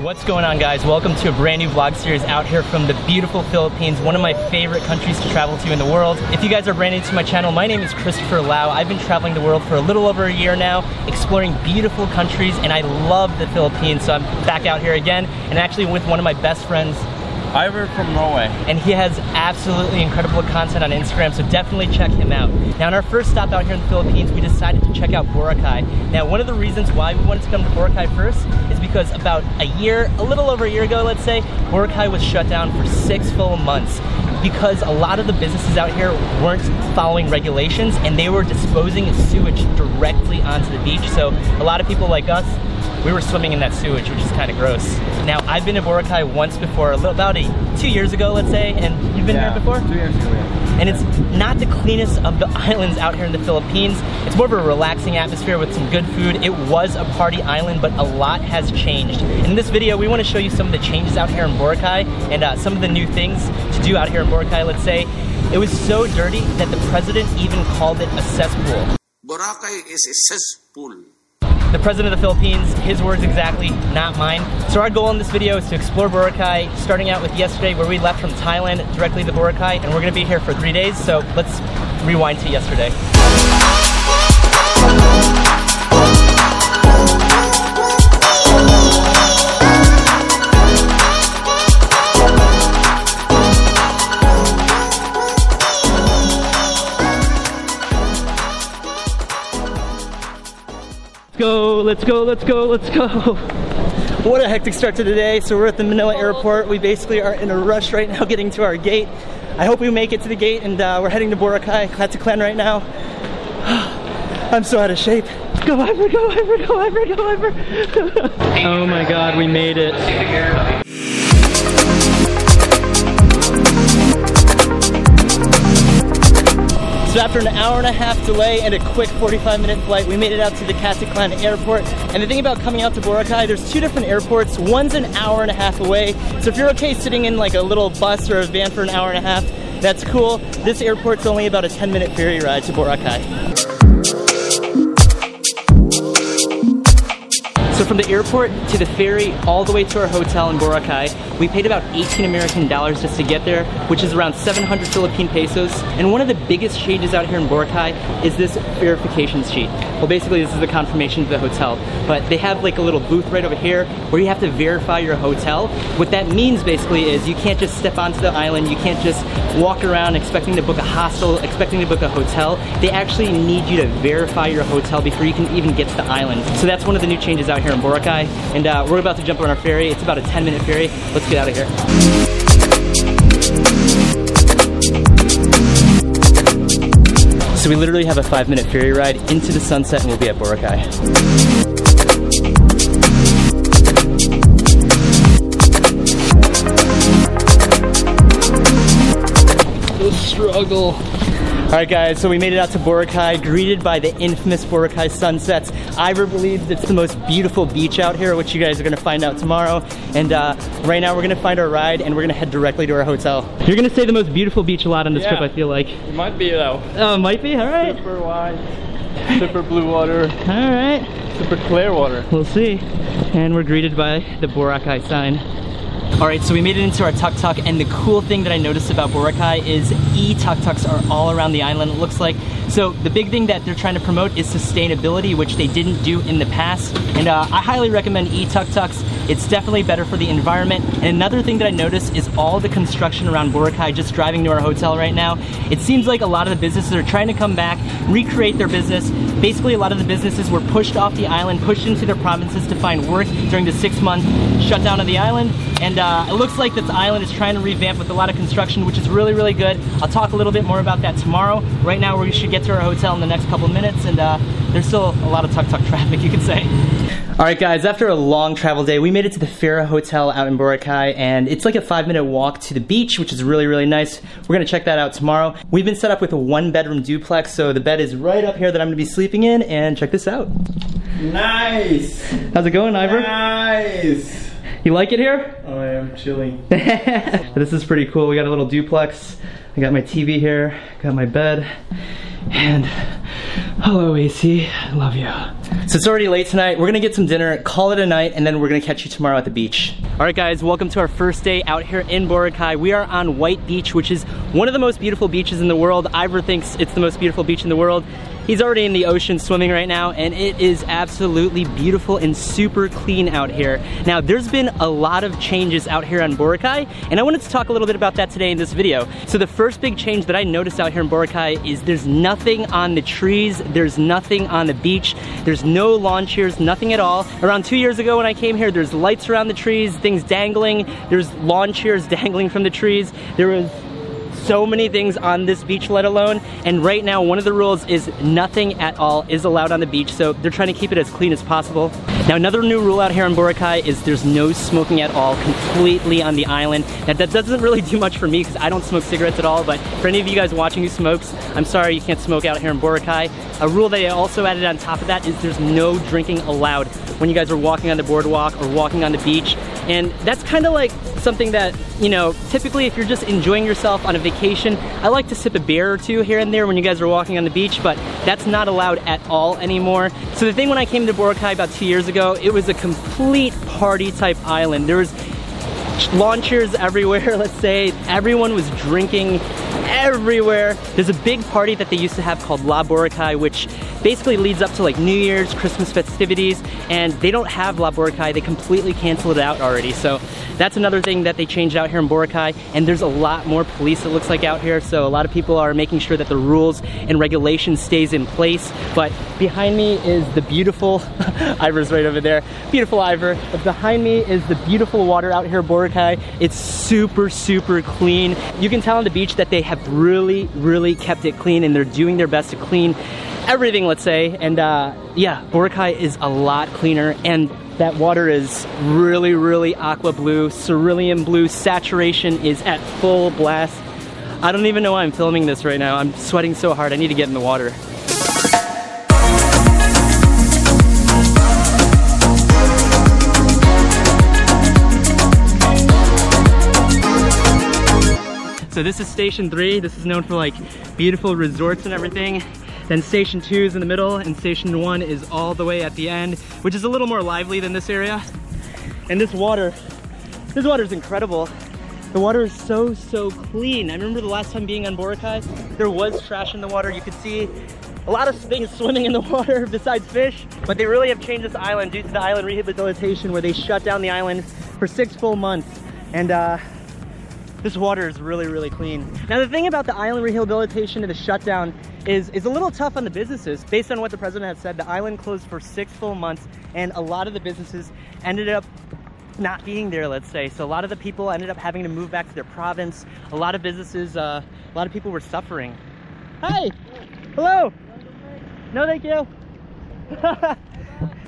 What's going on guys? Welcome to a brand new vlog series out here from the beautiful Philippines, one of my favorite countries to travel to in the world. If you guys are brand new to my channel, my name is Christopher Lau. I've been traveling the world for a little over a year now, exploring beautiful countries, and I love the Philippines, so I'm back out here again, and actually with one of my best friends, Ivor from Norway. and he has absolutely incredible content on Instagram, so definitely check him out. Now, on our first stop out here in the Philippines, we decided to check out Boracay. Now, one of the reasons why we wanted to come to Boracay first is because about a year, a little over a year ago, let's say, Boracay was shut down for six full months because a lot of the businesses out here weren't following regulations and they were disposing sewage directly onto the beach. So a lot of people like us we were swimming in that sewage, which is kind of gross. Now, I've been to Boracay once before, a little, about a, two years ago, let's say, and you've been yeah, here before? Two years ago, yeah. And it's not the cleanest of the islands out here in the Philippines. It's more of a relaxing atmosphere with some good food. It was a party island, but a lot has changed. In this video, we want to show you some of the changes out here in Boracay and uh, some of the new things to do out here in Boracay, let's say. It was so dirty that the president even called it a cesspool. Boracay is a cesspool. The president of the Philippines, his words exactly, not mine. So our goal in this video is to explore Boracay, starting out with yesterday where we left from Thailand directly to Boracay, and we're gonna be here for three days, so let's rewind to yesterday. Let's go, let's go, let's go. What a hectic start to the day. So we're at the Manila airport. We basically are in a rush right now getting to our gate. I hope we make it to the gate and uh, we're heading to Boracay, Clan right now. I'm so out of shape. Go Ivor, go Ivor, go Ivor, go Ivor. oh my god, we made it. So after an hour and a half delay and a quick 45 minute flight, we made it out to the Caticlan airport. And the thing about coming out to Boracay, there's two different airports. One's an hour and a half away. So if you're okay sitting in like a little bus or a van for an hour and a half, that's cool. This airport's only about a 10 minute ferry ride to Boracay. From the airport to the ferry all the way to our hotel in Boracay, we paid about 18 American dollars just to get there, which is around 700 Philippine pesos. And one of the biggest changes out here in Boracay is this verification sheet. Well, basically this is the confirmation to the hotel, but they have like a little booth right over here where you have to verify your hotel. What that means basically is you can't just step onto the island, you can't just walk around expecting to book a hostel, expecting to book a hotel. They actually need you to verify your hotel before you can even get to the island. So that's one of the new changes out here in Boracay. And uh, we're about to jump on our ferry. It's about a 10 minute ferry. Let's get out of here. So we literally have a five minute ferry ride into the sunset and we'll be at Boracay. Struggle. All right, guys, so we made it out to Boracay, greeted by the infamous Boracay sunsets. Ivor believes it's the most beautiful beach out here, which you guys are gonna find out tomorrow. And uh, right now, we're gonna find our ride and we're gonna head directly to our hotel. You're gonna say the most beautiful beach a lot on this Yeah. trip, I feel like. It might be though. Oh, it might be? All right. Super wide, super blue water, All right. super clear water. We'll see. And we're greeted by the Boracay sign. All right, so we made it into our tuk-tuk, and the cool thing that I noticed about Boracay is e-tuk-tuks are all around the island, it looks like. So the big thing that they're trying to promote is sustainability, which they didn't do in the past. And uh, I highly recommend e-tuk-tuks. It's definitely better for the environment. And another thing that I noticed is all the construction around Boracay, just driving to our hotel right now. It seems like a lot of the businesses are trying to come back, recreate their business. Basically, a lot of the businesses were pushed off the island, pushed into their provinces to find work during the six-month shutdown of the island. And uh, it looks like this island is trying to revamp with a lot of construction, which is really, really good. I'll talk a little bit more about that tomorrow. Right now, we should get to our hotel in the next couple minutes, and uh, there's still a lot of tuk-tuk traffic, you could say. All right, guys, after a long travel day, we made it to the Farah Hotel out in Boracay, and it's like a five minute walk to the beach, which is really, really nice. We're gonna check that out tomorrow. We've been set up with a one bedroom duplex, so the bed is right up here that I'm gonna be sleeping in, and check this out. Nice, How's it going, Ivor? nice. You like it here? Oh, I am chilling. this is pretty cool. We got a little duplex. I got my TV here, got my bed, And hello, AC. I love you. So it's already late tonight. We're gonna get some dinner, call it a night, and then we're gonna catch you tomorrow at the beach. All right, guys, welcome to our first day out here in Boracay. We are on White Beach, which is one of the most beautiful beaches in the world. Ivor thinks it's the most beautiful beach in the world. He's already in the ocean swimming right now, and it is absolutely beautiful and super clean out here. Now, there's been a lot of changes out here on Boracay, and I wanted to talk a little bit about that today in this video. So the first big change that I noticed out here in Boracay is there's nothing on the trees, there's nothing on the beach, there's no lawn chairs, nothing at all. Around two years ago when I came here, there's lights around the trees, things dangling, there's lawn chairs dangling from the trees, there was so many things on this beach let alone and right now one of the rules is nothing at all is allowed on the beach so they're trying to keep it as clean as possible. Now another new rule out here in Boracay is there's no smoking at all completely on the island. Now that doesn't really do much for me because I don't smoke cigarettes at all but for any of you guys watching who smokes I'm sorry you can't smoke out here in Boracay. A rule they also added on top of that is there's no drinking allowed when you guys are walking on the boardwalk or walking on the beach and that's kind of like something that you know typically if you're just enjoying yourself on a vacation I like to sip a beer or two here and there when you guys are walking on the beach but that's not allowed at all anymore. So the thing when I came to Boracay about two years ago it was a complete party type island. There was lawn chairs everywhere let's say. Everyone was drinking everywhere. There's a big party that they used to have called La Boracay which basically leads up to like New Year's Christmas festivities and they don't have La Boracay they completely canceled it out already. So that's another thing that they changed out here in Boracay and there's a lot more police it looks like out here. So a lot of people are making sure that the rules and regulations stays in place. But behind me is the beautiful Ivor's right over there beautiful Ivor but behind me is the beautiful water out here in It's super super clean you can tell on the beach that they have really really kept it clean and they're doing their best to clean everything let's say and uh, yeah Boracay is a lot cleaner and that water is really, really aqua blue, cerulean blue. Saturation is at full blast. I don't even know why I'm filming this right now. I'm sweating so hard. I need to get in the water. So this is station three. This is known for like beautiful resorts and everything. Then station two is in the middle and station one is all the way at the end, which is a little more lively than this area. And this water, this water is incredible. The water is so, so clean. I remember the last time being on Boracay, there was trash in the water. You could see a lot of things swimming in the water besides fish, but they really have changed this island due to the island rehabilitation where they shut down the island for six full months. And uh, this water is really, really clean. Now the thing about the island rehabilitation and the shutdown is, is a little tough on the businesses. Based on what the president had said, the island closed for six full months and a lot of the businesses ended up not being there, let's say. So a lot of the people ended up having to move back to their province. A lot of businesses, uh, a lot of people were suffering. Hi, hello. No, thank you.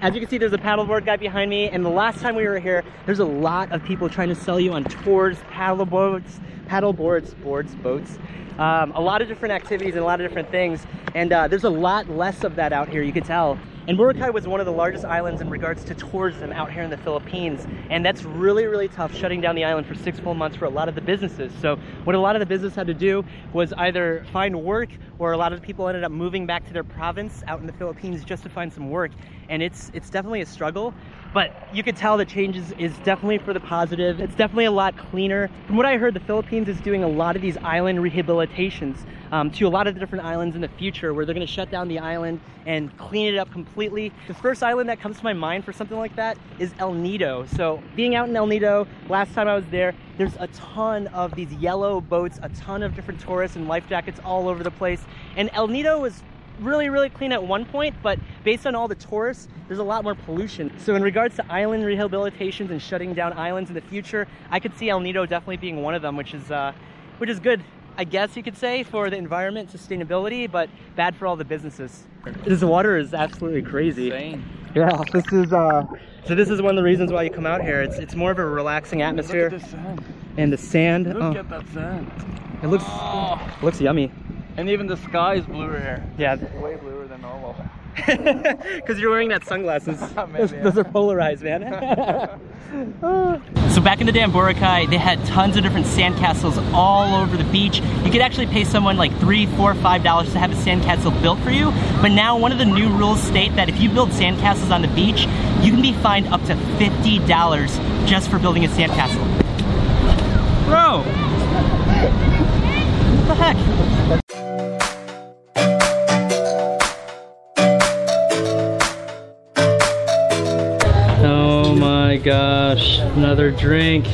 As you can see, there's a paddleboard guy behind me, and the last time we were here, there's a lot of people trying to sell you on tours, paddle boats, paddle boards, boards, boats, um, a lot of different activities and a lot of different things, and uh, there's a lot less of that out here, you can tell. And Boracay was one of the largest islands in regards to tourism out here in the Philippines. And that's really, really tough shutting down the island for six full months for a lot of the businesses. So what a lot of the business had to do was either find work or a lot of the people ended up moving back to their province out in the Philippines just to find some work. And it's it's definitely a struggle, but you could tell the changes is definitely for the positive. It's definitely a lot cleaner. From what I heard, the Philippines is doing a lot of these island rehabilitations um, to a lot of the different islands in the future where they're gonna shut down the island and clean it up completely. The first island that comes to my mind for something like that is El Nido. So being out in El Nido, last time I was there, there's a ton of these yellow boats, a ton of different tourists and life jackets all over the place. And El Nido was really, really clean at one point, but based on all the tourists, there's a lot more pollution. So in regards to island rehabilitations and shutting down islands in the future, I could see El Nido definitely being one of them, which is, uh, which is good. I guess you could say for the environment, sustainability, but bad for all the businesses. This water is absolutely crazy. Insane. Yeah, this is uh so this is one of the reasons why you come out here. It's it's more of a relaxing atmosphere Look at the sand. and the sand. Look oh, at that sand. it looks Oh. looks yummy. And even the sky is bluer here. Yeah, It's Way bluer than normal. Because you're wearing that sunglasses. Oh, those, those are polarized, man. so back in the day in Boracay, they had tons of different sandcastles all over the beach. You could actually pay someone like three, four, five dollars to have a sandcastle built for you. But now one of the new rules state that if you build sandcastles on the beach, you can be fined up to $50 just for building a sandcastle. Bro! What the heck? Gosh, another drink,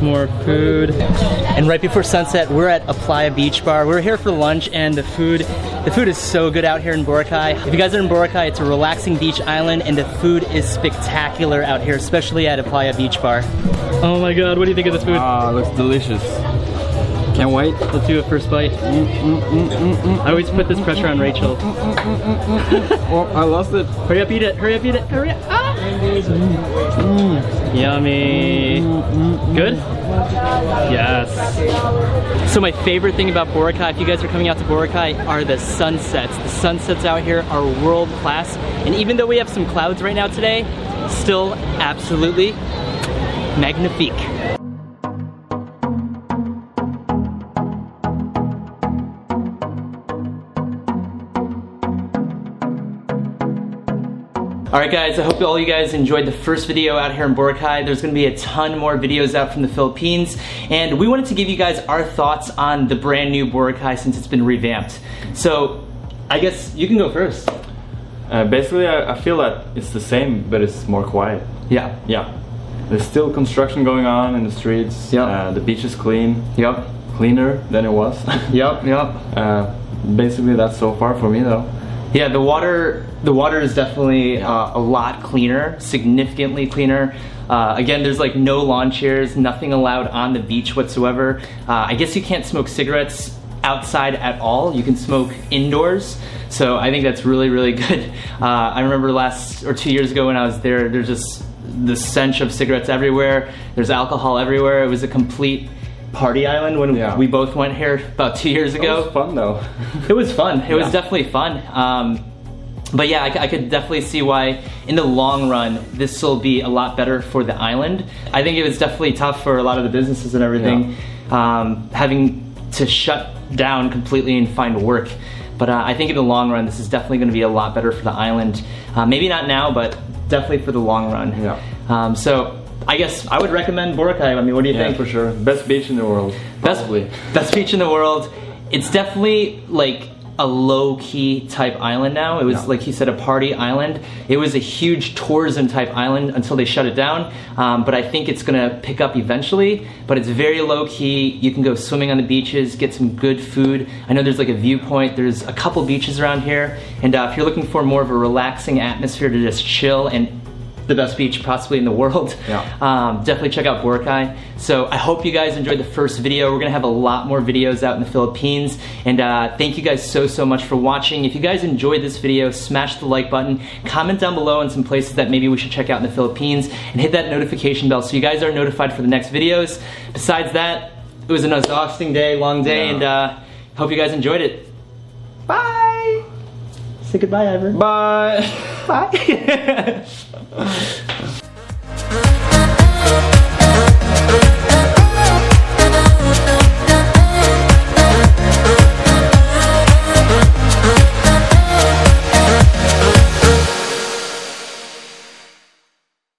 more food. And right before sunset, we're at Playa Beach Bar. We're here for lunch and the food, the food is so good out here in Boracay. If you guys are in Boracay, it's a relaxing beach island and the food is spectacular out here, especially at Playa Beach Bar. Oh my god, what do you think of this food? Ah, looks delicious. Can't wait. Let's do a first bite. Mm, mm, mm, I always put this pressure on Rachel. Oh, I lost it. Hurry up, eat it. Hurry up, eat it. Hurry up. Ah. Yummy. Good? Yes. So my favorite thing about Boracay, if you guys are coming out to Boracay, are the sunsets. The sunsets out here are world class. And even though we have some clouds right now today, still absolutely magnifique. All right, guys, I hope all you guys enjoyed the first video out here in Boracay. There's gonna be a ton more videos out from the Philippines, and we wanted to give you guys our thoughts on the brand new Boracay since it's been revamped. So, I guess you can go first. Uh, basically, I, I feel that it's the same, but it's more quiet. Yeah. Yeah. There's still construction going on in the streets. Yeah. Uh, the beach is clean. Yep. Cleaner than it was. Yep. Yep. uh, basically, that's so far for me, though. Yeah, the water the water is definitely uh, a lot cleaner, significantly cleaner. Uh, again, there's like no lawn chairs, nothing allowed on the beach whatsoever. Uh, I guess you can't smoke cigarettes outside at all. You can smoke indoors. So I think that's really, really good. Uh, I remember last or two years ago when I was there, there's just the stench of cigarettes everywhere. There's alcohol everywhere. It was a complete party island when Yeah. we both went here about two years ago. It was fun, though. It was fun. It was definitely fun. Um, but yeah, I could definitely see why in the long run this will be a lot better for the island. I think it was definitely tough for a lot of the businesses and everything, um, having to shut down completely and find work. But uh, I think in the long run, this is definitely going to be a lot better for the island. Uh, maybe not now, but definitely for the long run. Yeah. Um, so I guess I would recommend Boracay. I mean, what do you yeah, think? for sure. Best beach in the world. Best, best beach in the world. It's definitely like a low key type island now. It was Yeah. like he said, a party island. It was a huge tourism type island until they shut it down. Um, but I think it's gonna pick up eventually. But it's very low key. You can go swimming on the beaches, get some good food. I know there's like a viewpoint. There's a couple beaches around here, and uh, if you're looking for more of a relaxing atmosphere to just chill and the best beach possibly in the world. Yeah. Um, definitely check out Boracay. So I hope you guys enjoyed the first video. We're gonna have a lot more videos out in the Philippines. And uh, thank you guys so, so much for watching. If you guys enjoyed this video, smash the like button, comment down below on some places that maybe we should check out in the Philippines, and hit that notification bell so you guys are notified for the next videos. Besides that, it was an exhausting day, long day, Yeah. and uh, hope you guys enjoyed it. Say goodbye, Ivor. Bye. Bye.